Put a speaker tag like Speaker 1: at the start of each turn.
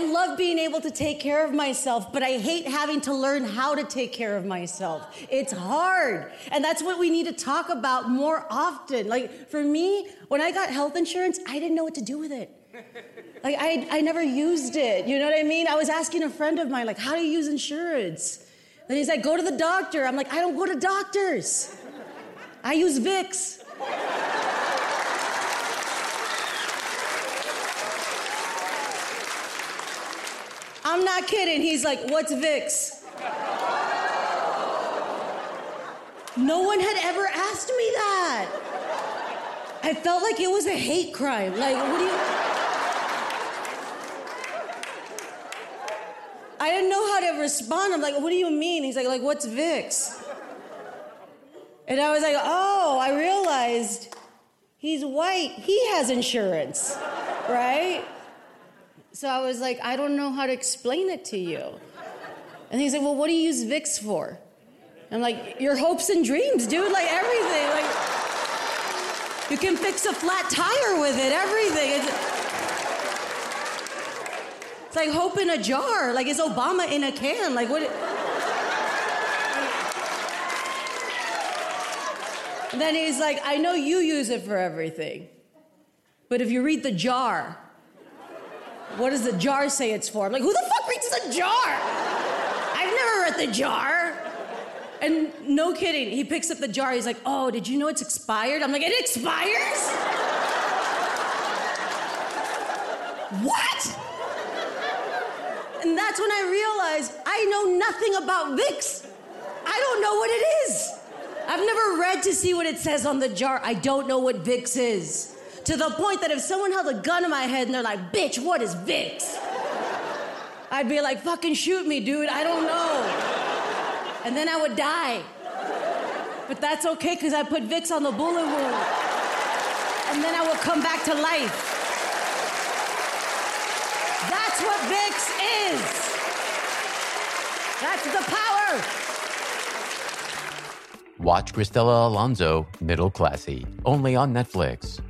Speaker 1: love being able to take care of myself, but I hate having to learn how to take care of myself. It's hard. And that's what we need to talk about more often. Like for me, when I got health insurance, I didn't know what to do with it. Like I, I never used it. You know what I mean? I was asking a friend of mine, like, how do you use insurance? Then he's like, go to the doctor. I'm like, I don't go to doctors. I use Vicks. I'm not kidding. He's like, what's Vicks? No one had ever asked me that. I felt like it was a hate crime. Like, what do you. I didn't know how to respond. I'm like, what do you mean? He's like, like, what's Vicks? And I was like, oh, I realized he's white. He has insurance, right? So I was like, I don't know how to explain it to you. And he's like, well, what do you use Vicks for? I'm like, your hopes and dreams, dude, like everything. Like, you can fix a flat tire with it, everything. It's, it's like hope in a jar. Like, is Obama in a can? Like, what? Then he's like, I know you use it for everything. But if you read the jar, what does the jar say it's for? I'm like, who the fuck reads the jar? I've never read the jar. And no kidding, he picks up the jar. He's like, oh, did you know it's expired? I'm like, it expires? what? And that's when I realized I know nothing about Vicks. I don't know what it is. I've never read to see what it says on the jar. I don't know what Vicks is. To the point that if someone held a gun to my head and they're like, bitch, what is Vicks? I'd be like, fucking shoot me, dude. I don't know. And then I would die. But that's okay because I put Vicks on the bullet wound. And then I would come back to life. That's what Vicks is. That's the power.
Speaker 2: Watch Cristela Alonzo, Middle Classy, only on Netflix.